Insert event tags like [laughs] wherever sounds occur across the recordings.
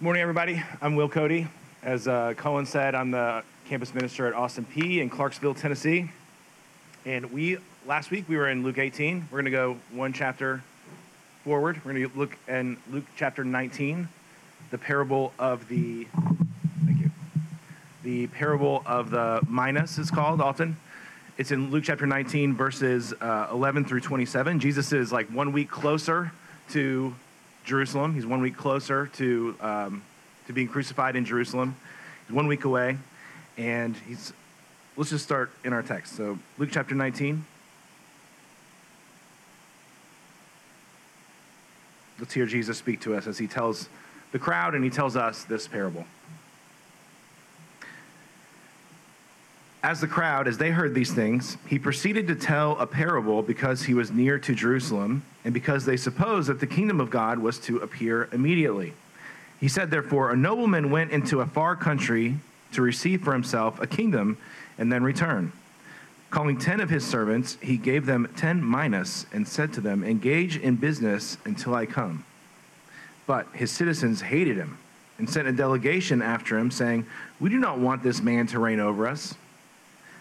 Morning, everybody. I'm Will Cody. As uh, Cullen said, I'm the campus minister at Austin Peay in Clarksville, Tennessee. And we last week we were in Luke 18. We're going to go one chapter forward. We're going to look in Luke chapter 19, the parable of the thank you. The parable of the minas is called often. It's in Luke chapter 19, verses uh, 11 through 27. Jesus is like one week closer to Jerusalem. He's one week closer to, um, to being crucified in Jerusalem. He's one week away. And he's, let's just start in our text. So, Luke chapter 19. Let's hear Jesus speak to us as he tells the crowd and he tells us this parable. As the crowd, as they heard these things, he proceeded to tell a parable because he was near to Jerusalem and because they supposed that the kingdom of God was to appear immediately. He said, Therefore, a nobleman went into a far country to receive for himself a kingdom and then return. Calling ten of his servants, he gave them ten minas and said to them, Engage in business until I come. But his citizens hated him and sent a delegation after him, saying, We do not want this man to reign over us.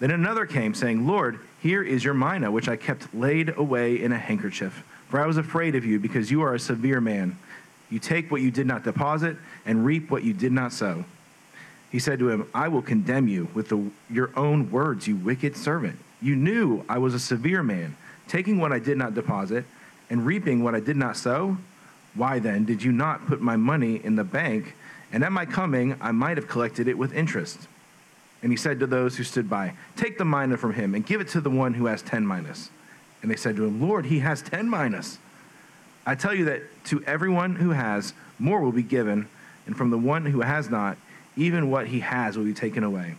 Then another came, saying, Lord, here is your mina, which I kept laid away in a handkerchief. For I was afraid of you, because you are a severe man. You take what you did not deposit, and reap what you did not sow. He said to him, I will condemn you with the, your own words, you wicked servant. You knew I was a severe man, taking what I did not deposit, and reaping what I did not sow. Why then did you not put my money in the bank, and at my coming I might have collected it with interest? And he said to those who stood by, Take the mina from him and give it to the one who has ten minas. And they said to him, Lord, he has ten minas. I tell you that to everyone who has, more will be given, and from the one who has not, even what he has will be taken away.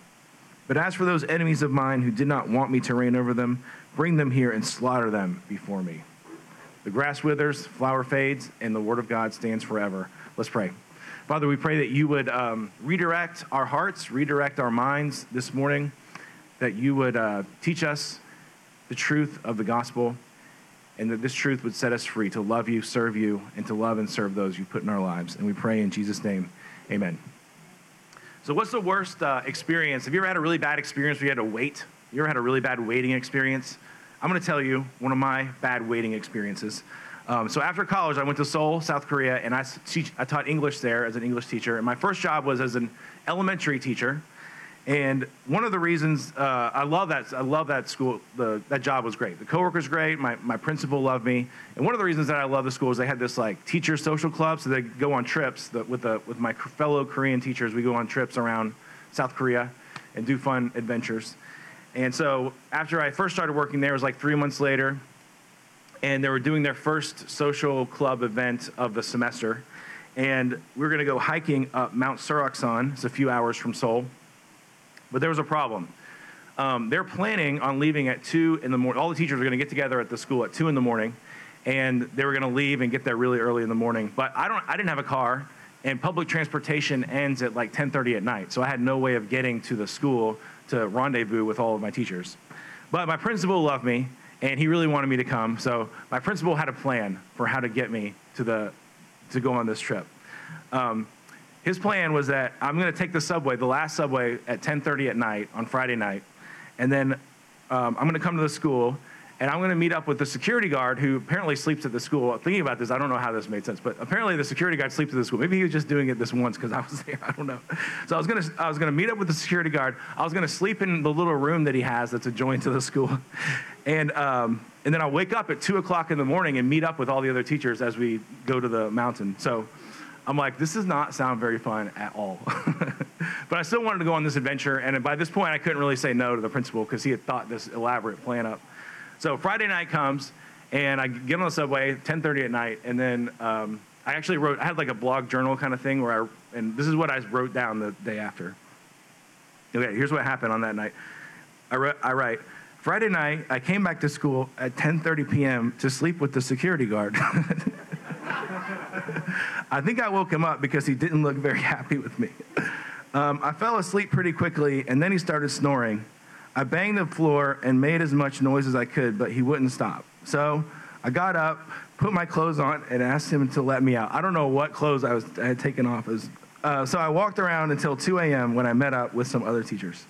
But as for those enemies of mine who did not want me to reign over them, bring them here and slaughter them before me. The grass withers, flower fades, and the word of God stands forever. Let's pray. Father, we pray that you would um, redirect our hearts, redirect our minds this morning, that you would uh, teach us the truth of the gospel, and that this truth would set us free to love you, serve you, and to love and serve those you put in our lives. And we pray in Jesus' name, amen. So, what's the worst uh, experience? Have you ever had a really bad experience where you had to wait? You ever had a really bad waiting experience? I'm going to tell you one of my bad waiting experiences. Um, so after college, I went to Seoul, South Korea, and I, teach, I taught English there as an English teacher. And my first job was as an elementary teacher. And one of the reasons uh, I love that I love that school, the, that job was great. The coworkers great. My, my principal loved me. And one of the reasons that I love the school is they had this like teacher social club, so they go on trips with the with my fellow Korean teachers. We go on trips around South Korea and do fun adventures. And so after I first started working there, it was like three months later and they were doing their first social club event of the semester. And we were going to go hiking up Mount Seoraksan. It's a few hours from Seoul. But there was a problem. Um, they're planning on leaving at 2 in the morning. All the teachers are going to get together at the school at 2 in the morning. And they were going to leave and get there really early in the morning. But I, don't, I didn't have a car. And public transportation ends at like 10.30 at night. So I had no way of getting to the school to rendezvous with all of my teachers. But my principal loved me and he really wanted me to come. So my principal had a plan for how to get me to the to go on this trip. Um, his plan was that I'm going to take the subway, the last subway, at 10:30 at night on Friday night, and then um, I'm going to come to the school and I'm going to meet up with the security guard who apparently sleeps at the school. Thinking about this, I don't know how this made sense, but apparently the security guard sleeps at the school. Maybe he was just doing it this once because I was [laughs] there. I don't know. So I was going to I was going to meet up with the security guard. I was going to sleep in the little room that he has that's adjoined to the school, [laughs] and um, and then I'll wake up at two o'clock in the morning and meet up with all the other teachers as we go to the mountain. So. I'm like, this does not sound very fun at all. [laughs] but I still wanted to go on this adventure, and by this point, I couldn't really say no to the principal because he had thought this elaborate plan up. So Friday night comes, and I get on the subway, 10:30 at night, and then um, I actually wrote. I had like a blog journal kind of thing where I and this is what I wrote down the day after. Okay, here's what happened on that night. I, wrote, I write, Friday night, I came back to school at 10:30 p.m. to sleep with the security guard. [laughs] I think I woke him up because he didn't look very [laughs] happy with me. Um, I fell asleep pretty quickly, and then he started snoring. I banged the floor and made as much noise as I could, but he wouldn't stop. So I got up, put my clothes on, and asked him to let me out. I don't know what clothes I, was, I had taken off. As, uh, so I walked around until 2 a.m. when I met up with some other teachers.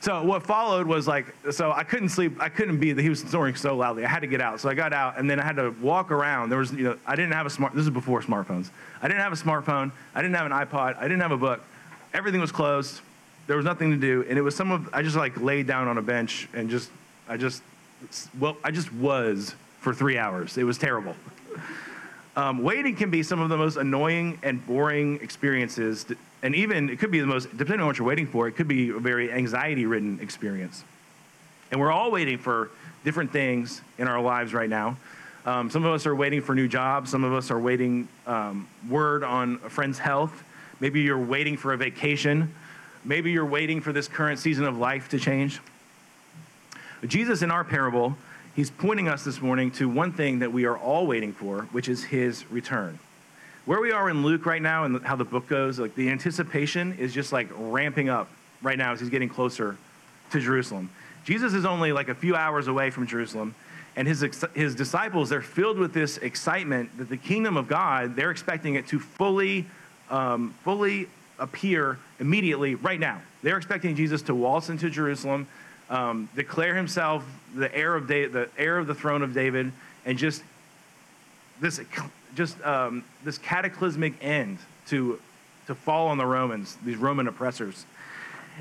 So what followed was like, so I couldn't sleep. I couldn't be. He was snoring so loudly. I had to get out. So I got out, and then I had to walk around. There was, you know, I didn't have a smart. This is before smartphones. I didn't have a smartphone. I didn't have an iPod. I didn't have a book. Everything was closed. There was nothing to do, and it was some of. I just like laid down on a bench and just, I just, well, I just was for three hours. It was terrible. Um, waiting can be some of the most annoying and boring experiences, and even it could be the most, depending on what you're waiting for, it could be a very anxiety ridden experience. And we're all waiting for different things in our lives right now. Um, some of us are waiting for new jobs, some of us are waiting um, word on a friend's health. Maybe you're waiting for a vacation. Maybe you're waiting for this current season of life to change. Jesus, in our parable, he's pointing us this morning to one thing that we are all waiting for, which is his return. Where we are in Luke right now and how the book goes, like the anticipation is just like ramping up right now as he's getting closer to Jerusalem. Jesus is only like a few hours away from Jerusalem, and his, his disciples, they're filled with this excitement that the kingdom of God, they're expecting it to fully, um, fully appear immediately right now. They're expecting Jesus to waltz into Jerusalem, um, declare himself the heir of da- the heir of the throne of David, and just this just um, this cataclysmic end to to fall on the Romans, these Roman oppressors.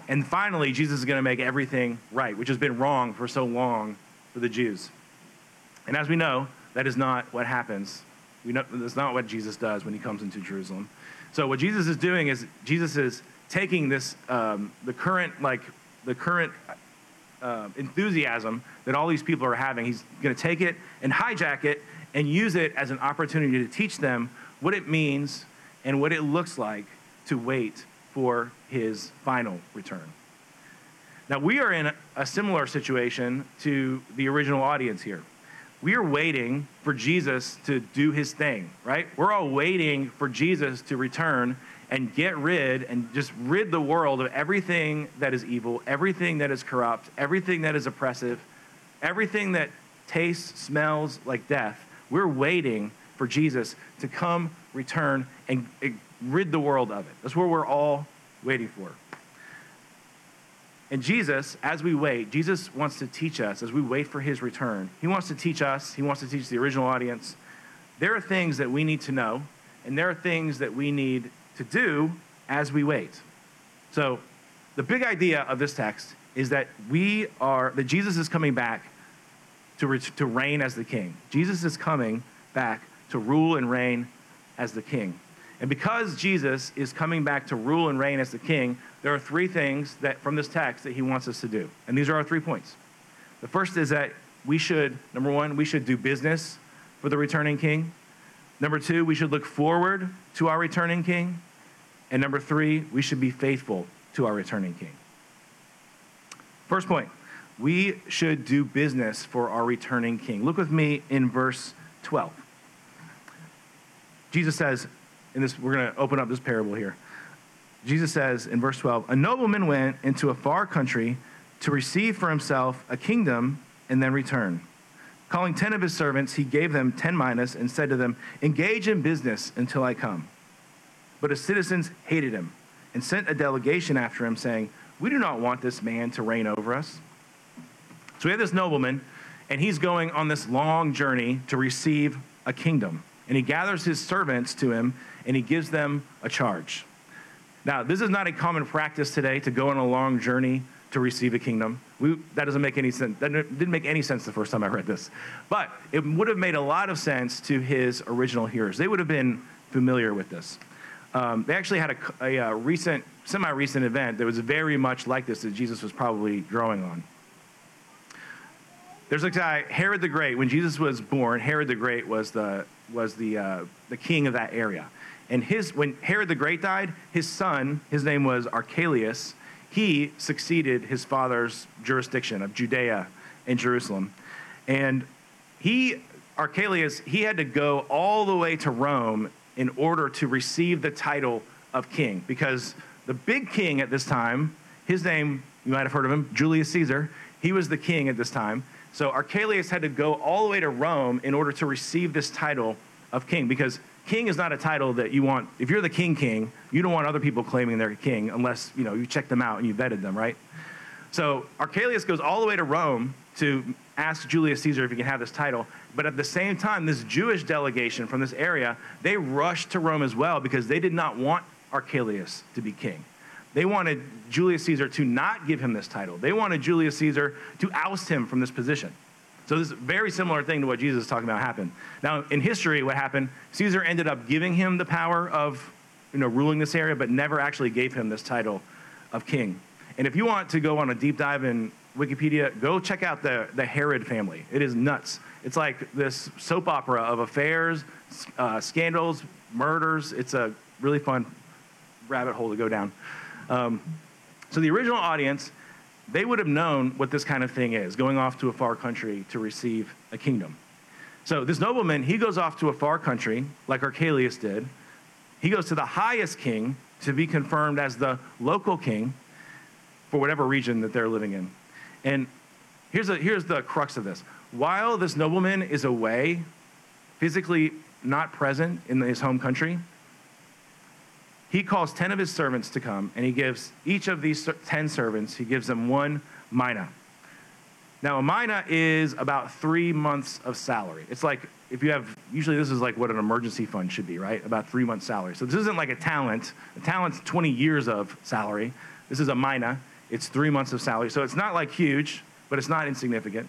And finally, Jesus is going to make everything right, which has been wrong for so long for the Jews. And as we know, that is not what happens. We know that's not what Jesus does when he comes into Jerusalem. So what Jesus is doing is Jesus is taking this um, the current like the current uh, enthusiasm that all these people are having. He's going to take it and hijack it and use it as an opportunity to teach them what it means and what it looks like to wait for his final return. Now, we are in a similar situation to the original audience here. We are waiting for Jesus to do his thing, right? We're all waiting for Jesus to return and get rid and just rid the world of everything that is evil, everything that is corrupt, everything that is oppressive, everything that tastes, smells like death. We're waiting for Jesus to come, return, and rid the world of it. That's what we're all waiting for. And Jesus, as we wait, Jesus wants to teach us as we wait for his return. He wants to teach us, he wants to teach the original audience. There are things that we need to know, and there are things that we need to do as we wait. So, the big idea of this text is that we are that Jesus is coming back to, to reign as the king. Jesus is coming back to rule and reign as the king. And because Jesus is coming back to rule and reign as the king, there are three things that from this text that he wants us to do. And these are our three points. The first is that we should, number one, we should do business for the returning king. Number two, we should look forward to our returning king. And number three, we should be faithful to our returning king. First point, we should do business for our returning king. Look with me in verse 12. Jesus says, in this, we're going to open up this parable here. Jesus says in verse 12, a nobleman went into a far country to receive for himself a kingdom and then return. Calling ten of his servants, he gave them ten minas and said to them, Engage in business until I come. But his citizens hated him and sent a delegation after him, saying, We do not want this man to reign over us. So we have this nobleman, and he's going on this long journey to receive a kingdom. And he gathers his servants to him, and he gives them a charge. Now, this is not a common practice today to go on a long journey to receive a kingdom. We, that doesn't make any sense. That didn't make any sense the first time I read this. But it would have made a lot of sense to his original hearers. They would have been familiar with this. Um, they actually had a, a, a recent, semi recent event that was very much like this that Jesus was probably drawing on. There's a guy, Herod the Great. When Jesus was born, Herod the Great was the, was the, uh, the king of that area. And his, when Herod the Great died, his son, his name was Archelaus, he succeeded his father's jurisdiction of Judea and Jerusalem. And he, Archelaus, he had to go all the way to Rome in order to receive the title of king because the big king at this time, his name, you might have heard of him, Julius Caesar, he was the king at this time. So Archelaus had to go all the way to Rome in order to receive this title of king because king is not a title that you want. If you're the king king, you don't want other people claiming they're king unless, you know, you check them out and you vetted them, right? So Archelaus goes all the way to Rome to ask Julius Caesar if he can have this title. But at the same time, this Jewish delegation from this area, they rushed to Rome as well because they did not want Archelaus to be king. They wanted Julius Caesar to not give him this title. They wanted Julius Caesar to oust him from this position. So this very similar thing to what Jesus is talking about happened. Now, in history, what happened, Caesar ended up giving him the power of you know, ruling this area, but never actually gave him this title of king. And if you want to go on a deep dive in Wikipedia, go check out the, the Herod family. It is nuts. It's like this soap opera of affairs, uh, scandals, murders. It's a really fun rabbit hole to go down. Um, so the original audience they would have known what this kind of thing is going off to a far country to receive a kingdom. So this nobleman, he goes off to a far country, like Archelaus did. He goes to the highest king to be confirmed as the local king for whatever region that they're living in. And here's, a, here's the crux of this. While this nobleman is away, physically not present in his home country, he calls 10 of his servants to come, and he gives each of these 10 servants, he gives them one mina. Now, a mina is about three months of salary. It's like if you have, usually this is like what an emergency fund should be, right? About three months' salary. So this isn't like a talent. A talent's 20 years of salary. This is a mina. It's three months of salary. So it's not like huge, but it's not insignificant.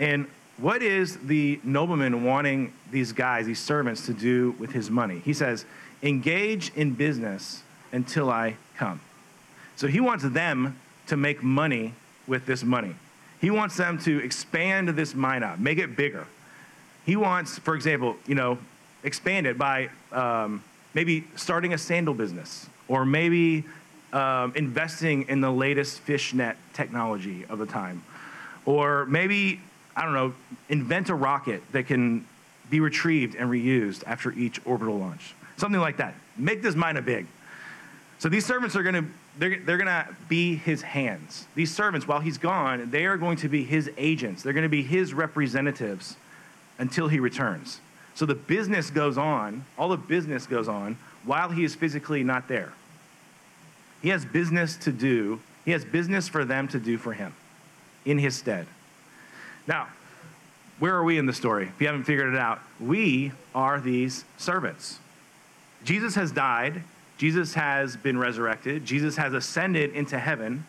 And what is the nobleman wanting these guys, these servants, to do with his money? He says, engage in business until I come. So he wants them to make money with this money. He wants them to expand this mina, make it bigger. He wants, for example, you know, expand it by um, maybe starting a sandal business or maybe um, investing in the latest fishnet technology of the time. Or maybe, I don't know, invent a rocket that can be retrieved and reused after each orbital launch something like that. Make this mina big. So these servants are going to they're, they're going to be his hands. These servants, while he's gone, they are going to be his agents. They're going to be his representatives until he returns. So the business goes on, all the business goes on while he is physically not there. He has business to do, he has business for them to do for him in his stead. Now, where are we in the story? If you haven't figured it out, we are these servants. Jesus has died, Jesus has been resurrected, Jesus has ascended into heaven,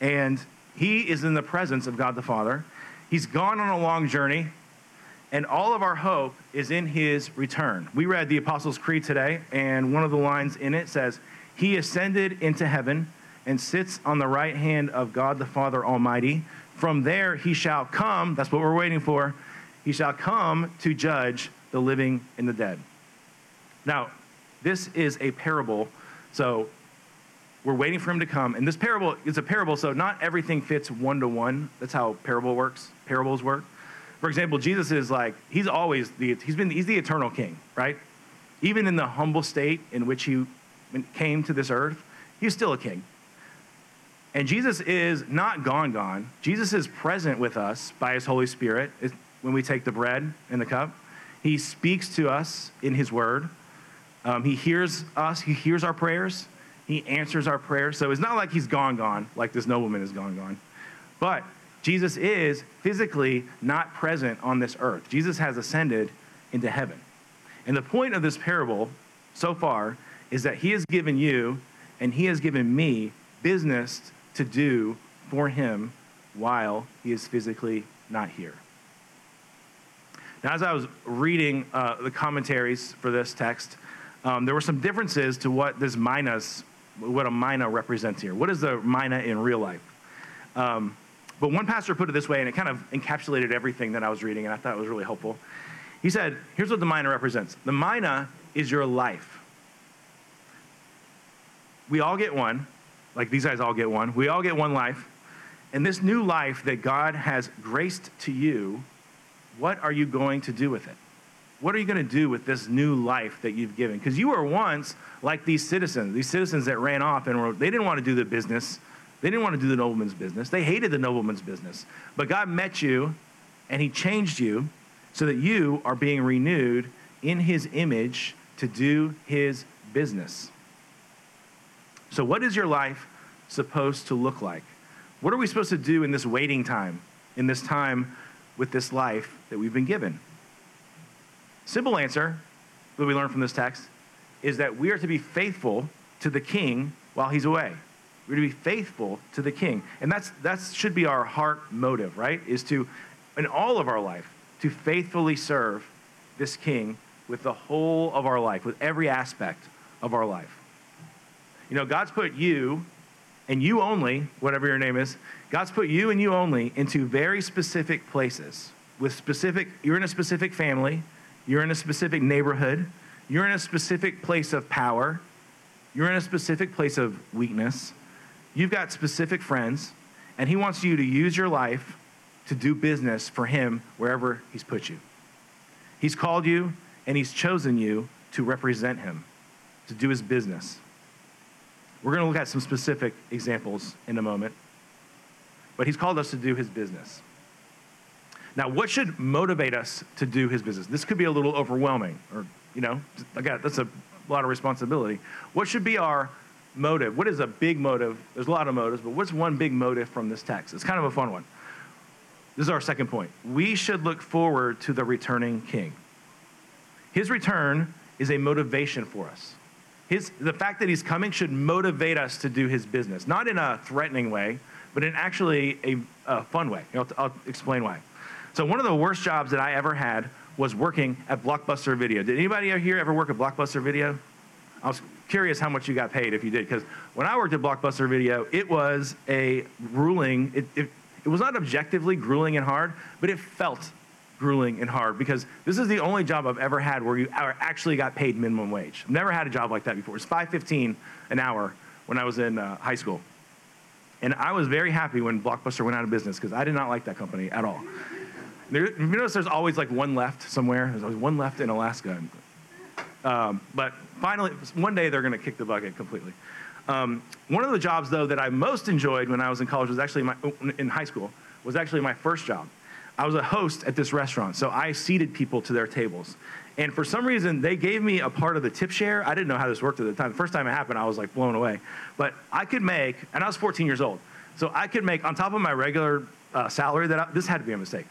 and he is in the presence of God the Father. He's gone on a long journey, and all of our hope is in his return. We read the Apostles' Creed today, and one of the lines in it says, He ascended into heaven and sits on the right hand of God the Father Almighty. From there he shall come, that's what we're waiting for, he shall come to judge the living and the dead. Now, this is a parable. So we're waiting for him to come. And this parable is a parable, so not everything fits one to one. That's how parable works. Parables work. For example, Jesus is like, he's always the, he's been, he's the eternal king, right? Even in the humble state in which he came to this earth, he's still a king. And Jesus is not gone, gone. Jesus is present with us by his Holy Spirit when we take the bread and the cup. He speaks to us in his word. Um, he hears us, he hears our prayers, he answers our prayers. So it's not like he's gone, gone, like this nobleman is gone, gone. But Jesus is physically not present on this earth. Jesus has ascended into heaven. And the point of this parable so far is that he has given you and he has given me business to do for him while he is physically not here. Now, as I was reading uh, the commentaries for this text, um, there were some differences to what this minas, what a mina represents here. What is the mina in real life? Um, but one pastor put it this way, and it kind of encapsulated everything that I was reading, and I thought it was really helpful. He said, Here's what the mina represents the mina is your life? We all get one, like these guys all get one. We all get one life. And this new life that God has graced to you, what are you going to do with it? What are you going to do with this new life that you've given? Because you were once like these citizens, these citizens that ran off and were, they didn't want to do the business. They didn't want to do the nobleman's business. They hated the nobleman's business. But God met you and he changed you so that you are being renewed in his image to do his business. So, what is your life supposed to look like? What are we supposed to do in this waiting time, in this time with this life that we've been given? Simple answer that we learn from this text is that we are to be faithful to the king while he's away. We're to be faithful to the king. And that's that should be our heart motive, right? Is to in all of our life to faithfully serve this king with the whole of our life, with every aspect of our life. You know, God's put you and you only, whatever your name is, God's put you and you only into very specific places with specific, you're in a specific family, you're in a specific neighborhood, you're in a specific place of power, you're in a specific place of weakness, you've got specific friends, and He wants you to use your life to do business for Him wherever He's put you. He's called you and He's chosen you to represent Him, to do His business. We're going to look at some specific examples in a moment. But he's called us to do his business. Now, what should motivate us to do his business? This could be a little overwhelming, or, you know, again, that's a lot of responsibility. What should be our motive? What is a big motive? There's a lot of motives, but what's one big motive from this text? It's kind of a fun one. This is our second point. We should look forward to the returning king. His return is a motivation for us. His, the fact that he's coming should motivate us to do his business, not in a threatening way, but in actually a, a fun way. I'll, I'll explain why. So, one of the worst jobs that I ever had was working at Blockbuster Video. Did anybody here ever work at Blockbuster Video? I was curious how much you got paid if you did, because when I worked at Blockbuster Video, it was a grueling, it, it, it was not objectively grueling and hard, but it felt grueling and hard because this is the only job I've ever had where you actually got paid minimum wage. I've never had a job like that before. It was 5.15 an hour when I was in uh, high school. And I was very happy when Blockbuster went out of business because I did not like that company at all. There, you notice there's always like one left somewhere. There's always one left in Alaska. Um, but finally, one day they're going to kick the bucket completely. Um, one of the jobs, though, that I most enjoyed when I was in college was actually my, in high school was actually my first job. I was a host at this restaurant, so I seated people to their tables. And for some reason, they gave me a part of the tip share. I didn't know how this worked at the time. The first time it happened, I was like blown away. But I could make, and I was 14 years old, so I could make on top of my regular uh, salary that I, this had to be a mistake.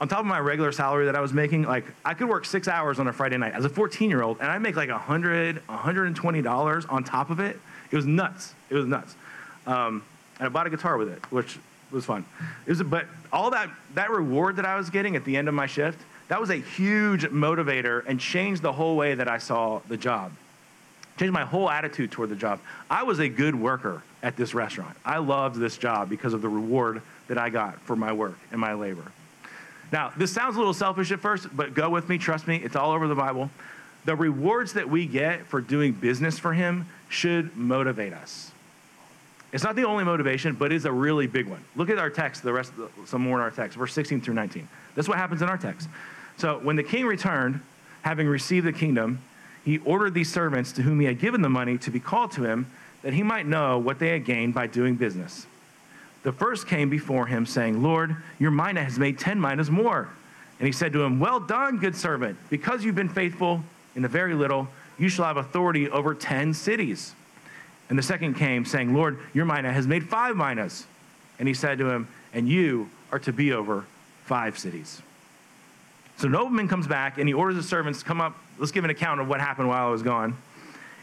On top of my regular salary that I was making, like I could work six hours on a Friday night as a 14 year old, and I make like 100, 120 dollars on top of it. It was nuts. It was nuts. Um, and I bought a guitar with it, which was fun. It was, but all that, that reward that I was getting at the end of my shift, that was a huge motivator and changed the whole way that I saw the job. Changed my whole attitude toward the job. I was a good worker at this restaurant. I loved this job because of the reward that I got for my work and my labor. Now, this sounds a little selfish at first, but go with me, trust me, it's all over the Bible. The rewards that we get for doing business for Him should motivate us. It's not the only motivation, but it's a really big one. Look at our text, the rest, some more in our text, verse 16 through 19. That's what happens in our text. So when the king returned, having received the kingdom, he ordered these servants to whom he had given the money to be called to him, that he might know what they had gained by doing business. The first came before him, saying, Lord, your mina has made ten minas more. And he said to him, Well done, good servant. Because you've been faithful in the very little, you shall have authority over ten cities. And the second came, saying, Lord, your mina has made five minas. And he said to him, And you are to be over five cities. So nobleman comes back and he orders the servants to come up. Let's give an account of what happened while I was gone.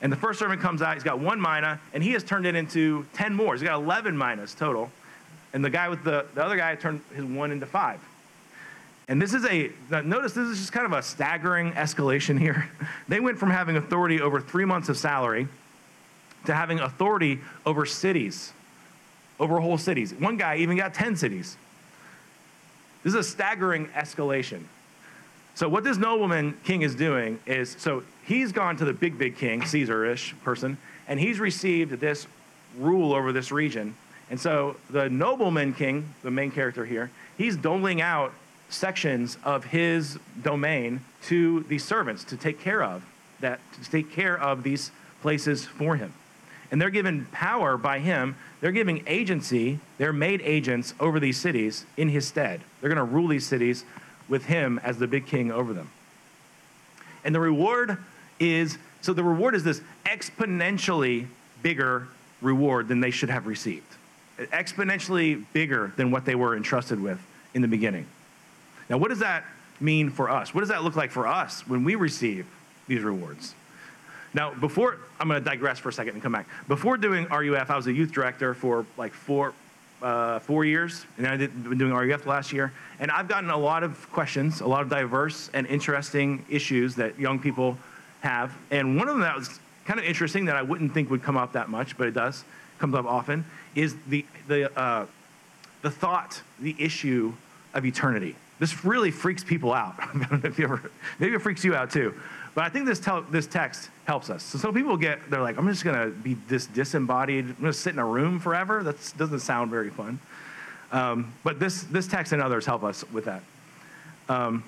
And the first servant comes out, he's got one mina, and he has turned it into 10 more. He's got 11 minas total. And the guy with the, the other guy turned his one into five. And this is a, notice this is just kind of a staggering escalation here. [laughs] They went from having authority over three months of salary to having authority over cities, over whole cities. One guy even got 10 cities. This is a staggering escalation. So what this nobleman king is doing is so he's gone to the big big king, Caesar-ish person, and he's received this rule over this region. And so the nobleman king, the main character here, he's doling out sections of his domain to the servants to take care of that to take care of these places for him. And they're given power by him. They're giving agency. They're made agents over these cities in his stead. They're going to rule these cities with him as the big king over them. And the reward is so the reward is this exponentially bigger reward than they should have received. Exponentially bigger than what they were entrusted with in the beginning. Now, what does that mean for us? What does that look like for us when we receive these rewards? Now, before, I'm going to digress for a second and come back. Before doing RUF, I was a youth director for like four, uh, four years, and I did been doing RUF last year. And I've gotten a lot of questions, a lot of diverse and interesting issues that young people have. And one of them that was kind of interesting that I wouldn't think would come up that much, but it does, comes up often, is the, the, uh, the thought, the issue of eternity. This really freaks people out. [laughs] ever, maybe it freaks you out too. But I think this, tel- this text helps us. So some people get, they're like, I'm just going to be this disembodied, I'm going to sit in a room forever. That doesn't sound very fun. Um, but this, this text and others help us with that. Um,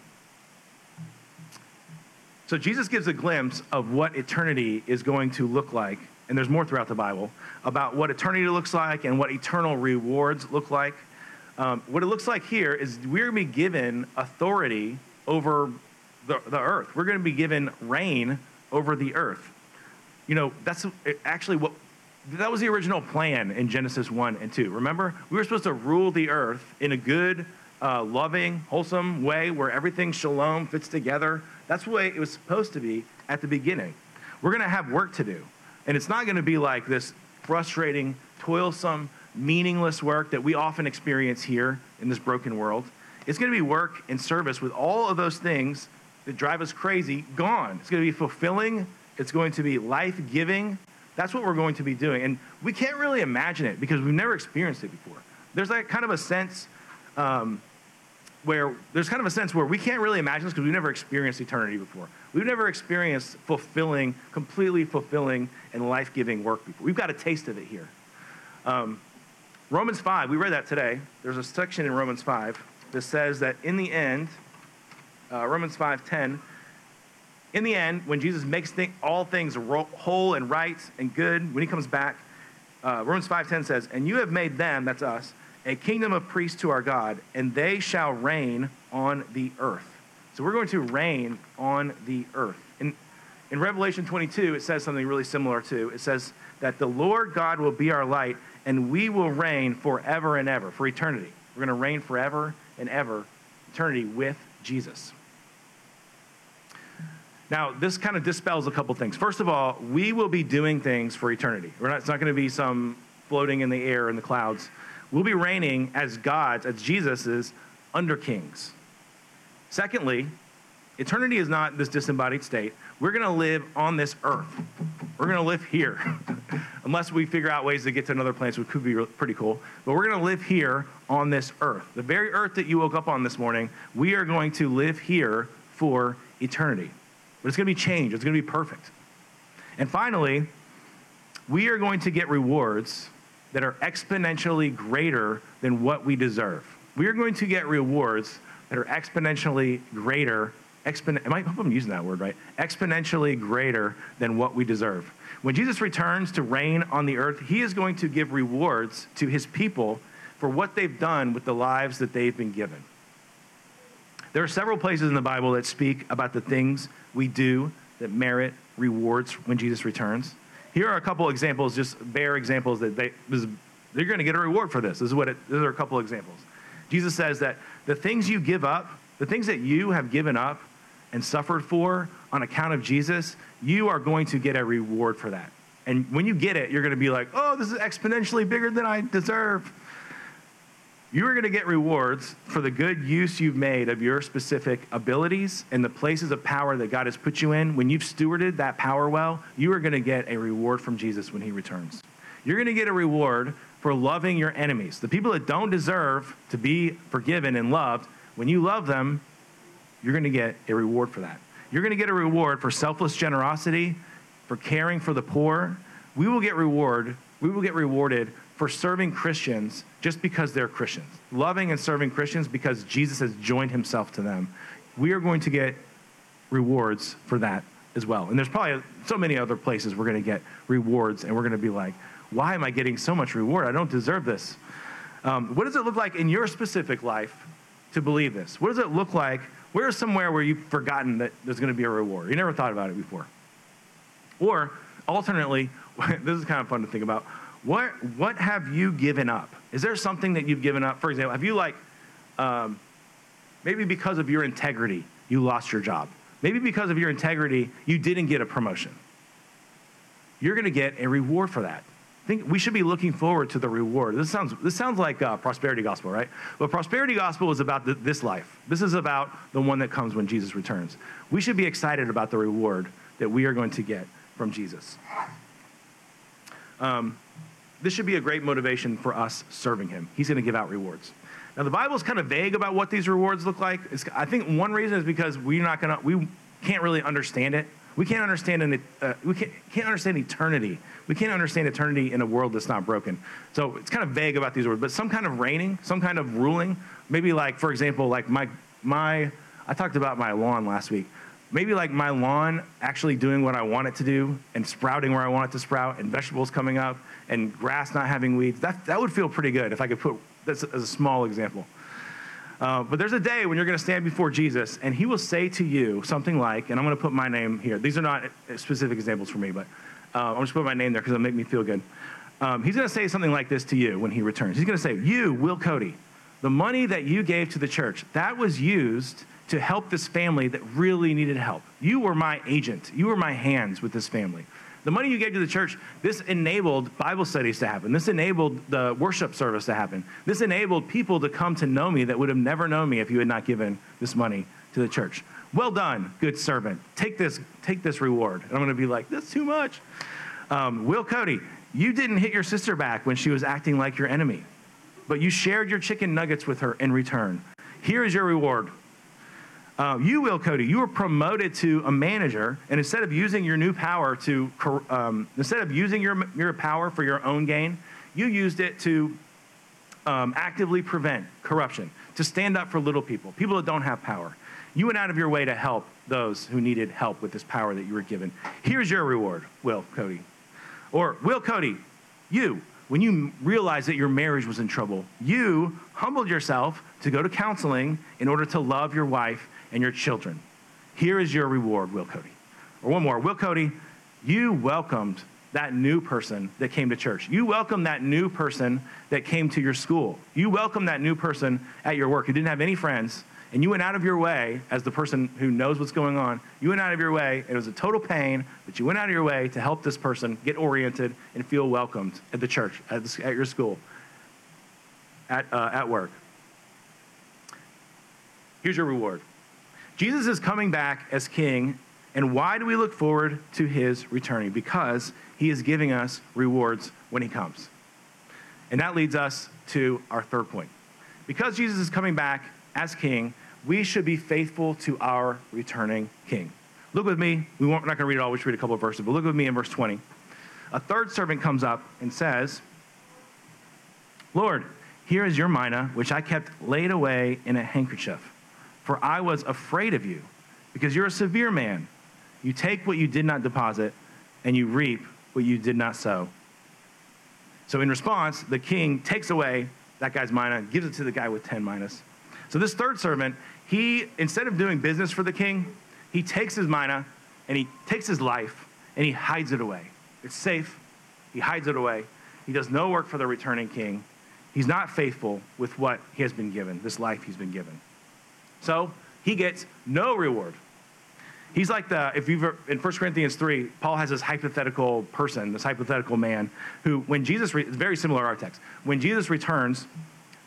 so Jesus gives a glimpse of what eternity is going to look like, and there's more throughout the Bible about what eternity looks like and what eternal rewards look like. Um, what it looks like here is we're going to be given authority over the, the earth. We're going to be given reign over the earth. You know, that's actually what that was the original plan in Genesis 1 and 2. Remember? We were supposed to rule the earth in a good, uh, loving, wholesome way where everything shalom fits together. That's the way it was supposed to be at the beginning. We're going to have work to do. And it's not going to be like this frustrating, toilsome, meaningless work that we often experience here in this broken world. It's going to be work and service with all of those things that drive us crazy gone. It's going to be fulfilling, it's going to be life giving. That's what we're going to be doing. And we can't really imagine it because we've never experienced it before. There's like kind of a sense um, where there's kind of a sense where we can't really imagine this because we've never experienced eternity before. We've never experienced fulfilling, completely fulfilling, and life giving work before. We've got a taste of it here. Um, Romans 5, we read that today. There's a section in Romans 5 that says that in the end, uh, Romans 5:10. In the end, when Jesus makes th- all things ro- whole and right and good, when he comes back, uh, Romans 5:10 says, "And you have made them, that's us, a kingdom of priests to our God, and they shall reign on the earth." So we're going to reign on the earth. In, in Revelation 22, it says something really similar to. It says that the Lord God will be our light, and we will reign forever and ever, for eternity. We're going to reign forever and ever, eternity with Jesus. Now, this kind of dispels a couple things. First of all, we will be doing things for eternity. Not, it's not going to be some floating in the air in the clouds. We'll be reigning as gods, as Jesus is, under kings. Secondly, eternity is not this disembodied state. We're going to live on this earth. We're going to live here, [laughs] unless we figure out ways to get to another planet, which could be pretty cool. But we're going to live here on this earth. The very earth that you woke up on this morning, we are going to live here for eternity. But it's going to be changed, it's going to be perfect. And finally, we are going to get rewards that are exponentially greater than what we deserve. We are going to get rewards that are exponentially greater. Expon- I, hope I'm using that word right. Exponentially greater than what we deserve. When Jesus returns to reign on the earth, he is going to give rewards to his people for what they've done with the lives that they've been given. There are several places in the Bible that speak about the things we do that merit rewards when Jesus returns. Here are a couple examples, just bare examples that they, they're going to get a reward for this. This is what it, these are a couple examples. Jesus says that the things you give up, the things that you have given up and suffered for on account of Jesus, you are going to get a reward for that. And when you get it, you're going to be like, oh, this is exponentially bigger than I deserve you are going to get rewards for the good use you've made of your specific abilities and the places of power that God has put you in. When you've stewarded that power well, you are going to get a reward from Jesus when he returns. You're going to get a reward for loving your enemies, the people that don't deserve to be forgiven and loved. When you love them, you're going to get a reward for that. You're going to get a reward for selfless generosity, for caring for the poor. We will get reward. We will get rewarded for serving Christians just because they're Christians, loving and serving Christians because Jesus has joined himself to them. We are going to get rewards for that as well. And there's probably so many other places we're going to get rewards, and we're going to be like, why am I getting so much reward? I don't deserve this. Um, what does it look like in your specific life to believe this? What does it look like? Where is somewhere where you've forgotten that there's going to be a reward? You never thought about it before. Or alternately, [laughs] this is kind of fun to think about. What what have you given up? Is there something that you've given up? For example, have you like um, maybe because of your integrity you lost your job? Maybe because of your integrity you didn't get a promotion. You're going to get a reward for that think we should be looking forward to the reward. This sounds, this sounds like uh, prosperity gospel, right? But prosperity gospel is about the, this life. This is about the one that comes when Jesus returns. We should be excited about the reward that we are going to get from Jesus. Um, this should be a great motivation for us serving him. He's going to give out rewards. Now, the Bible is kind of vague about what these rewards look like. It's, I think one reason is because we're not going to, we can't really understand it. We can't understand, an, uh, we can't, can't understand eternity we can't understand eternity in a world that's not broken. So it's kind of vague about these words, but some kind of reigning, some kind of ruling, maybe like, for example, like my, my, I talked about my lawn last week. Maybe like my lawn actually doing what I want it to do and sprouting where I want it to sprout and vegetables coming up and grass not having weeds. That, that would feel pretty good if I could put this as a small example. Uh, but there's a day when you're going to stand before Jesus, and he will say to you something like, and I'm going to put my name here. These are not specific examples for me, but uh, I'm just put my name there because it'll make me feel good. Um, he's going to say something like this to you when he returns. He's going to say, You, Will Cody, the money that you gave to the church, that was used to help this family that really needed help. You were my agent, you were my hands with this family. The money you gave to the church, this enabled Bible studies to happen. This enabled the worship service to happen. This enabled people to come to know me that would have never known me if you had not given this money to the church. Well done, good servant. Take this, take this reward. And I'm going to be like, that's too much. Um, Will Cody, you didn't hit your sister back when she was acting like your enemy, but you shared your chicken nuggets with her in return. Here is your reward. Uh, you, Will Cody, you were promoted to a manager, and instead of using your new power to, um, instead of using your, your power for your own gain, you used it to um, actively prevent corruption, to stand up for little people, people that don't have power. You went out of your way to help those who needed help with this power that you were given. Here's your reward, Will Cody. Or, Will Cody, you, when you realized that your marriage was in trouble, you humbled yourself to go to counseling in order to love your wife and your children. Here is your reward, Will Cody. Or one more, Will Cody, you welcomed that new person that came to church. You welcomed that new person that came to your school. You welcomed that new person at your work who didn't have any friends and you went out of your way, as the person who knows what's going on, you went out of your way, it was a total pain, but you went out of your way to help this person get oriented and feel welcomed at the church, at, the, at your school, at, uh, at work. Here's your reward Jesus is coming back as king, and why do we look forward to his returning? Because he is giving us rewards when he comes. And that leads us to our third point. Because Jesus is coming back as king, we should be faithful to our returning king. Look with me. We are not going to read it all. We should read a couple of verses, but look with me in verse 20. A third servant comes up and says, Lord, here is your mina, which I kept laid away in a handkerchief. For I was afraid of you, because you're a severe man. You take what you did not deposit, and you reap what you did not sow. So, in response, the king takes away that guy's mina, and gives it to the guy with 10 minas. So, this third servant, he, instead of doing business for the king, he takes his mina and he takes his life and he hides it away. It's safe. He hides it away. He does no work for the returning king. He's not faithful with what he has been given, this life he's been given. So he gets no reward. He's like the, if you've, in 1 Corinthians 3, Paul has this hypothetical person, this hypothetical man, who, when Jesus, it's very similar to our text, when Jesus returns,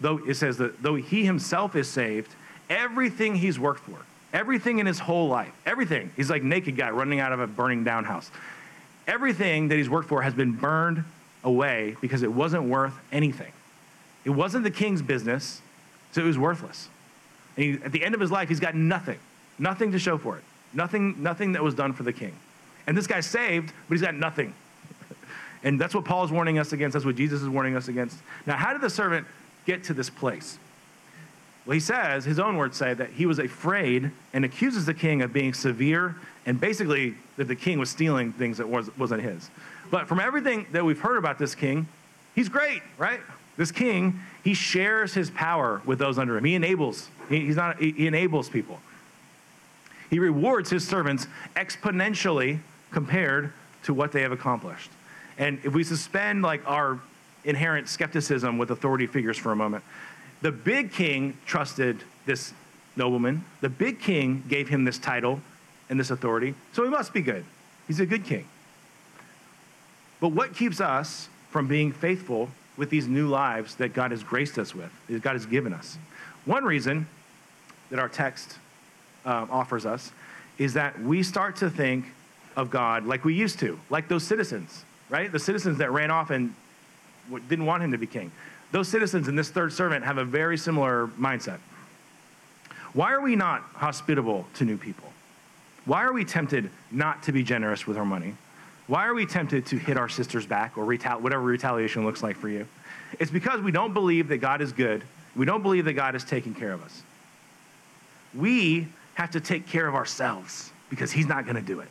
though it says that though he himself is saved, everything he's worked for, everything in his whole life, everything, he's like naked guy running out of a burning down house. Everything that he's worked for has been burned away because it wasn't worth anything. It wasn't the king's business, so it was worthless. And he, at the end of his life, he's got nothing. Nothing to show for it. Nothing, nothing that was done for the king. And this guy's saved, but he's got nothing. [laughs] and that's what Paul is warning us against. That's what Jesus is warning us against. Now, how did the servant get to this place? Well, he says, his own words say that he was afraid and accuses the king of being severe and basically that the king was stealing things that was, wasn't his. But from everything that we've heard about this king, he's great, right? This king, he shares his power with those under him. He enables, he, he's not, he, he enables people. He rewards his servants exponentially compared to what they have accomplished. And if we suspend like our inherent skepticism with authority figures for a moment, the big king trusted this nobleman. The big king gave him this title and this authority, so he must be good. He's a good king. But what keeps us from being faithful with these new lives that God has graced us with, that God has given us? One reason that our text um, offers us is that we start to think of God like we used to, like those citizens, right? The citizens that ran off and didn't want him to be king. Those citizens and this third servant have a very similar mindset. Why are we not hospitable to new people? Why are we tempted not to be generous with our money? Why are we tempted to hit our sister's back or retali- whatever retaliation looks like for you? It's because we don't believe that God is good. We don't believe that God is taking care of us. We have to take care of ourselves because He's not going to do it.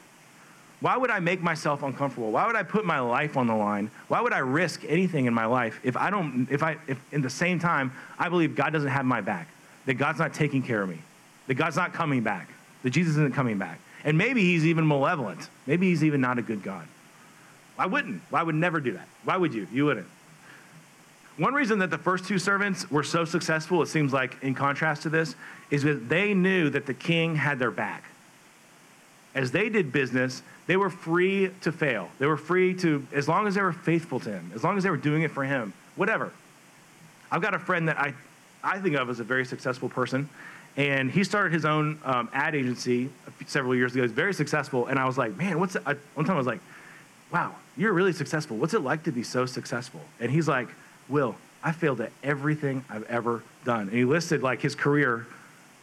Why would I make myself uncomfortable? Why would I put my life on the line? Why would I risk anything in my life if I don't, if I, if in the same time I believe God doesn't have my back, that God's not taking care of me, that God's not coming back, that Jesus isn't coming back? And maybe He's even malevolent. Maybe He's even not a good God. I wouldn't. I would never do that. Why would you? You wouldn't. One reason that the first two servants were so successful, it seems like, in contrast to this, is that they knew that the king had their back. As they did business, they were free to fail. They were free to, as long as they were faithful to him, as long as they were doing it for him, whatever. I've got a friend that I, I think of as a very successful person, and he started his own um, ad agency several years ago. He's very successful, and I was like, man, what's? I, one time I was like, wow, you're really successful. What's it like to be so successful? And he's like, Will, I failed at everything I've ever done. And he listed like his career,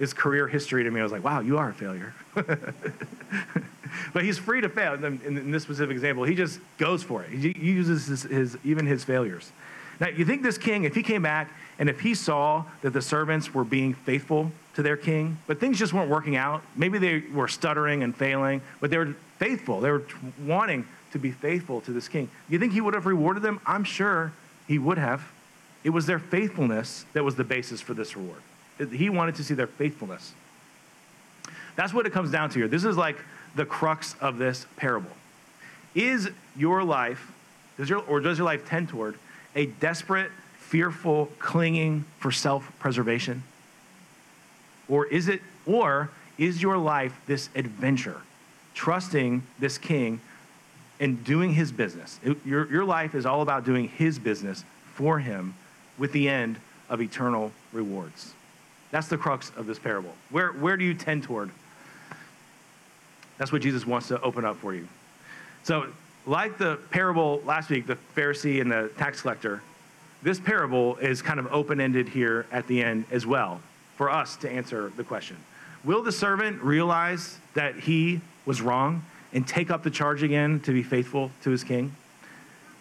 his career history to me. I was like, wow, you are a failure. [laughs] but he's free to fail. In, this specific example, he just goes for it. He, he uses his, his, even his failures. Now, you think this king, if he came back and if he saw that the servants were being faithful to their king, but things just weren't working out, maybe they were stuttering and failing, but they were faithful. They were wanting to be faithful to this king. You think he would have rewarded them? I'm sure he would have. It was their faithfulness that was the basis for this reward. He wanted to see their faithfulness. That's what it comes down to here. This is like the crux of this parable. Is your life, does your, or does your life tend toward a desperate, fearful clinging for self preservation? Or is it, or is your life this adventure, trusting this king and doing his business? Your, your life is all about doing his business for him with the end of eternal rewards. That's the crux of this parable. Where, where do you tend toward? That's what Jesus wants to open up for you. So, like the parable last week, the Pharisee and the tax collector, this parable is kind of open ended here at the end as well for us to answer the question Will the servant realize that he was wrong and take up the charge again to be faithful to his king?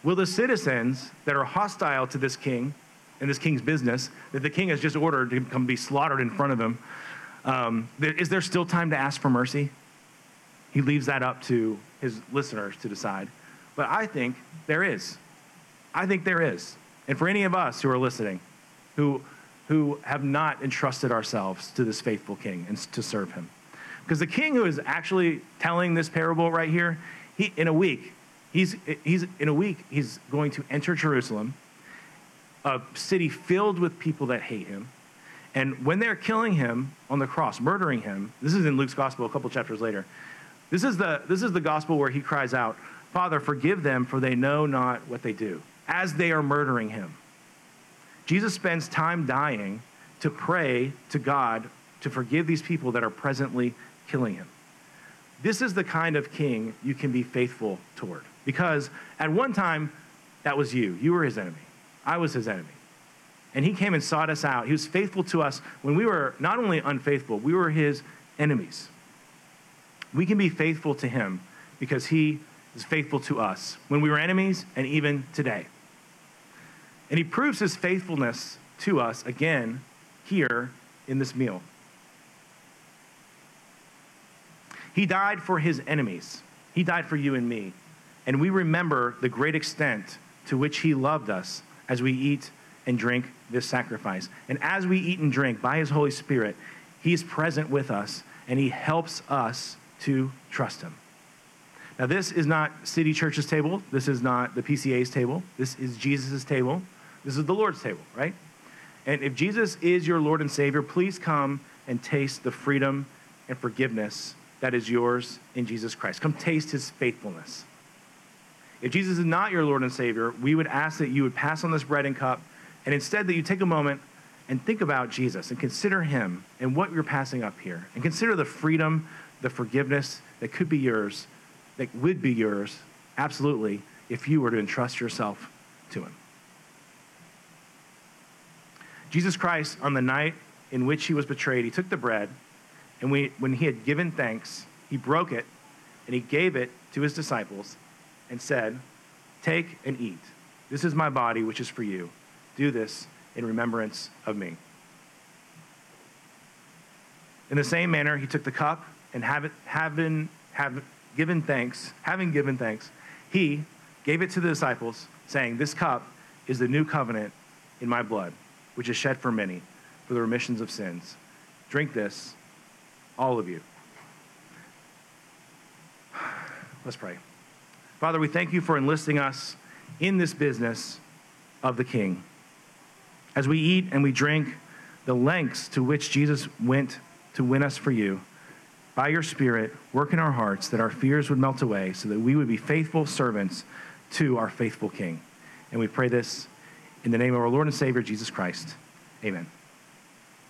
Will the citizens that are hostile to this king and this king's business, that the king has just ordered to come be slaughtered in front of him, um, is there still time to ask for mercy? He leaves that up to his listeners to decide. But I think there is. I think there is. And for any of us who are listening, who, who have not entrusted ourselves to this faithful king and to serve him. Because the king who is actually telling this parable right here, he, in a week, he's, he's, in a week, he's going to enter Jerusalem, a city filled with people that hate him. And when they're killing him on the cross, murdering him, this is in Luke's gospel a couple chapters later. This is the, this is the gospel where he cries out, Father, forgive them, for they know not what they do, as they are murdering him. Jesus spends time dying to pray to God to forgive these people that are presently killing him. This is the kind of king you can be faithful toward. Because at one time, that was you. You were his enemy. I was his enemy. And he came and sought us out. He was faithful to us when we were not only unfaithful, we were his enemies. We can be faithful to him because he is faithful to us when we were enemies and even today. And he proves his faithfulness to us again here in this meal. He died for his enemies. He died for you and me. And we remember the great extent to which he loved us as we eat and drink this sacrifice. And as we eat and drink by his Holy Spirit, he is present with us and he helps us to trust him. Now, this is not City Church's table. This is not the PCA's table. This is Jesus' table. This is the Lord's table, right? And if Jesus is your Lord and Savior, please come and taste the freedom and forgiveness that is yours in Jesus Christ. Come taste his faithfulness. If Jesus is not your Lord and Savior, we would ask that you would pass on this bread and cup, and instead that you take a moment and think about Jesus and consider him and what you're passing up here, and consider the freedom, the forgiveness that could be yours, that would be yours, absolutely, if you were to entrust yourself to him. Jesus Christ, on the night in which he was betrayed, he took the bread, and we, when he had given thanks, he broke it, and he gave it to his disciples and said, Take and eat. This is my body, which is for you. Do this in remembrance of me. In the same manner, he took the cup and having, having, having given thanks, having given thanks, he gave it to the disciples, saying, This cup is the new covenant in my blood, which is shed for many for the remissions of sins. Drink this, all of you. [sighs] Let's pray. Father, we thank you for enlisting us in this business of the King. As we eat and we drink, the lengths to which Jesus went to win us for you, by your Spirit, work in our hearts that our fears would melt away so that we would be faithful servants to our faithful King. And we pray this in the name of our Lord and Savior, Jesus Christ. Amen.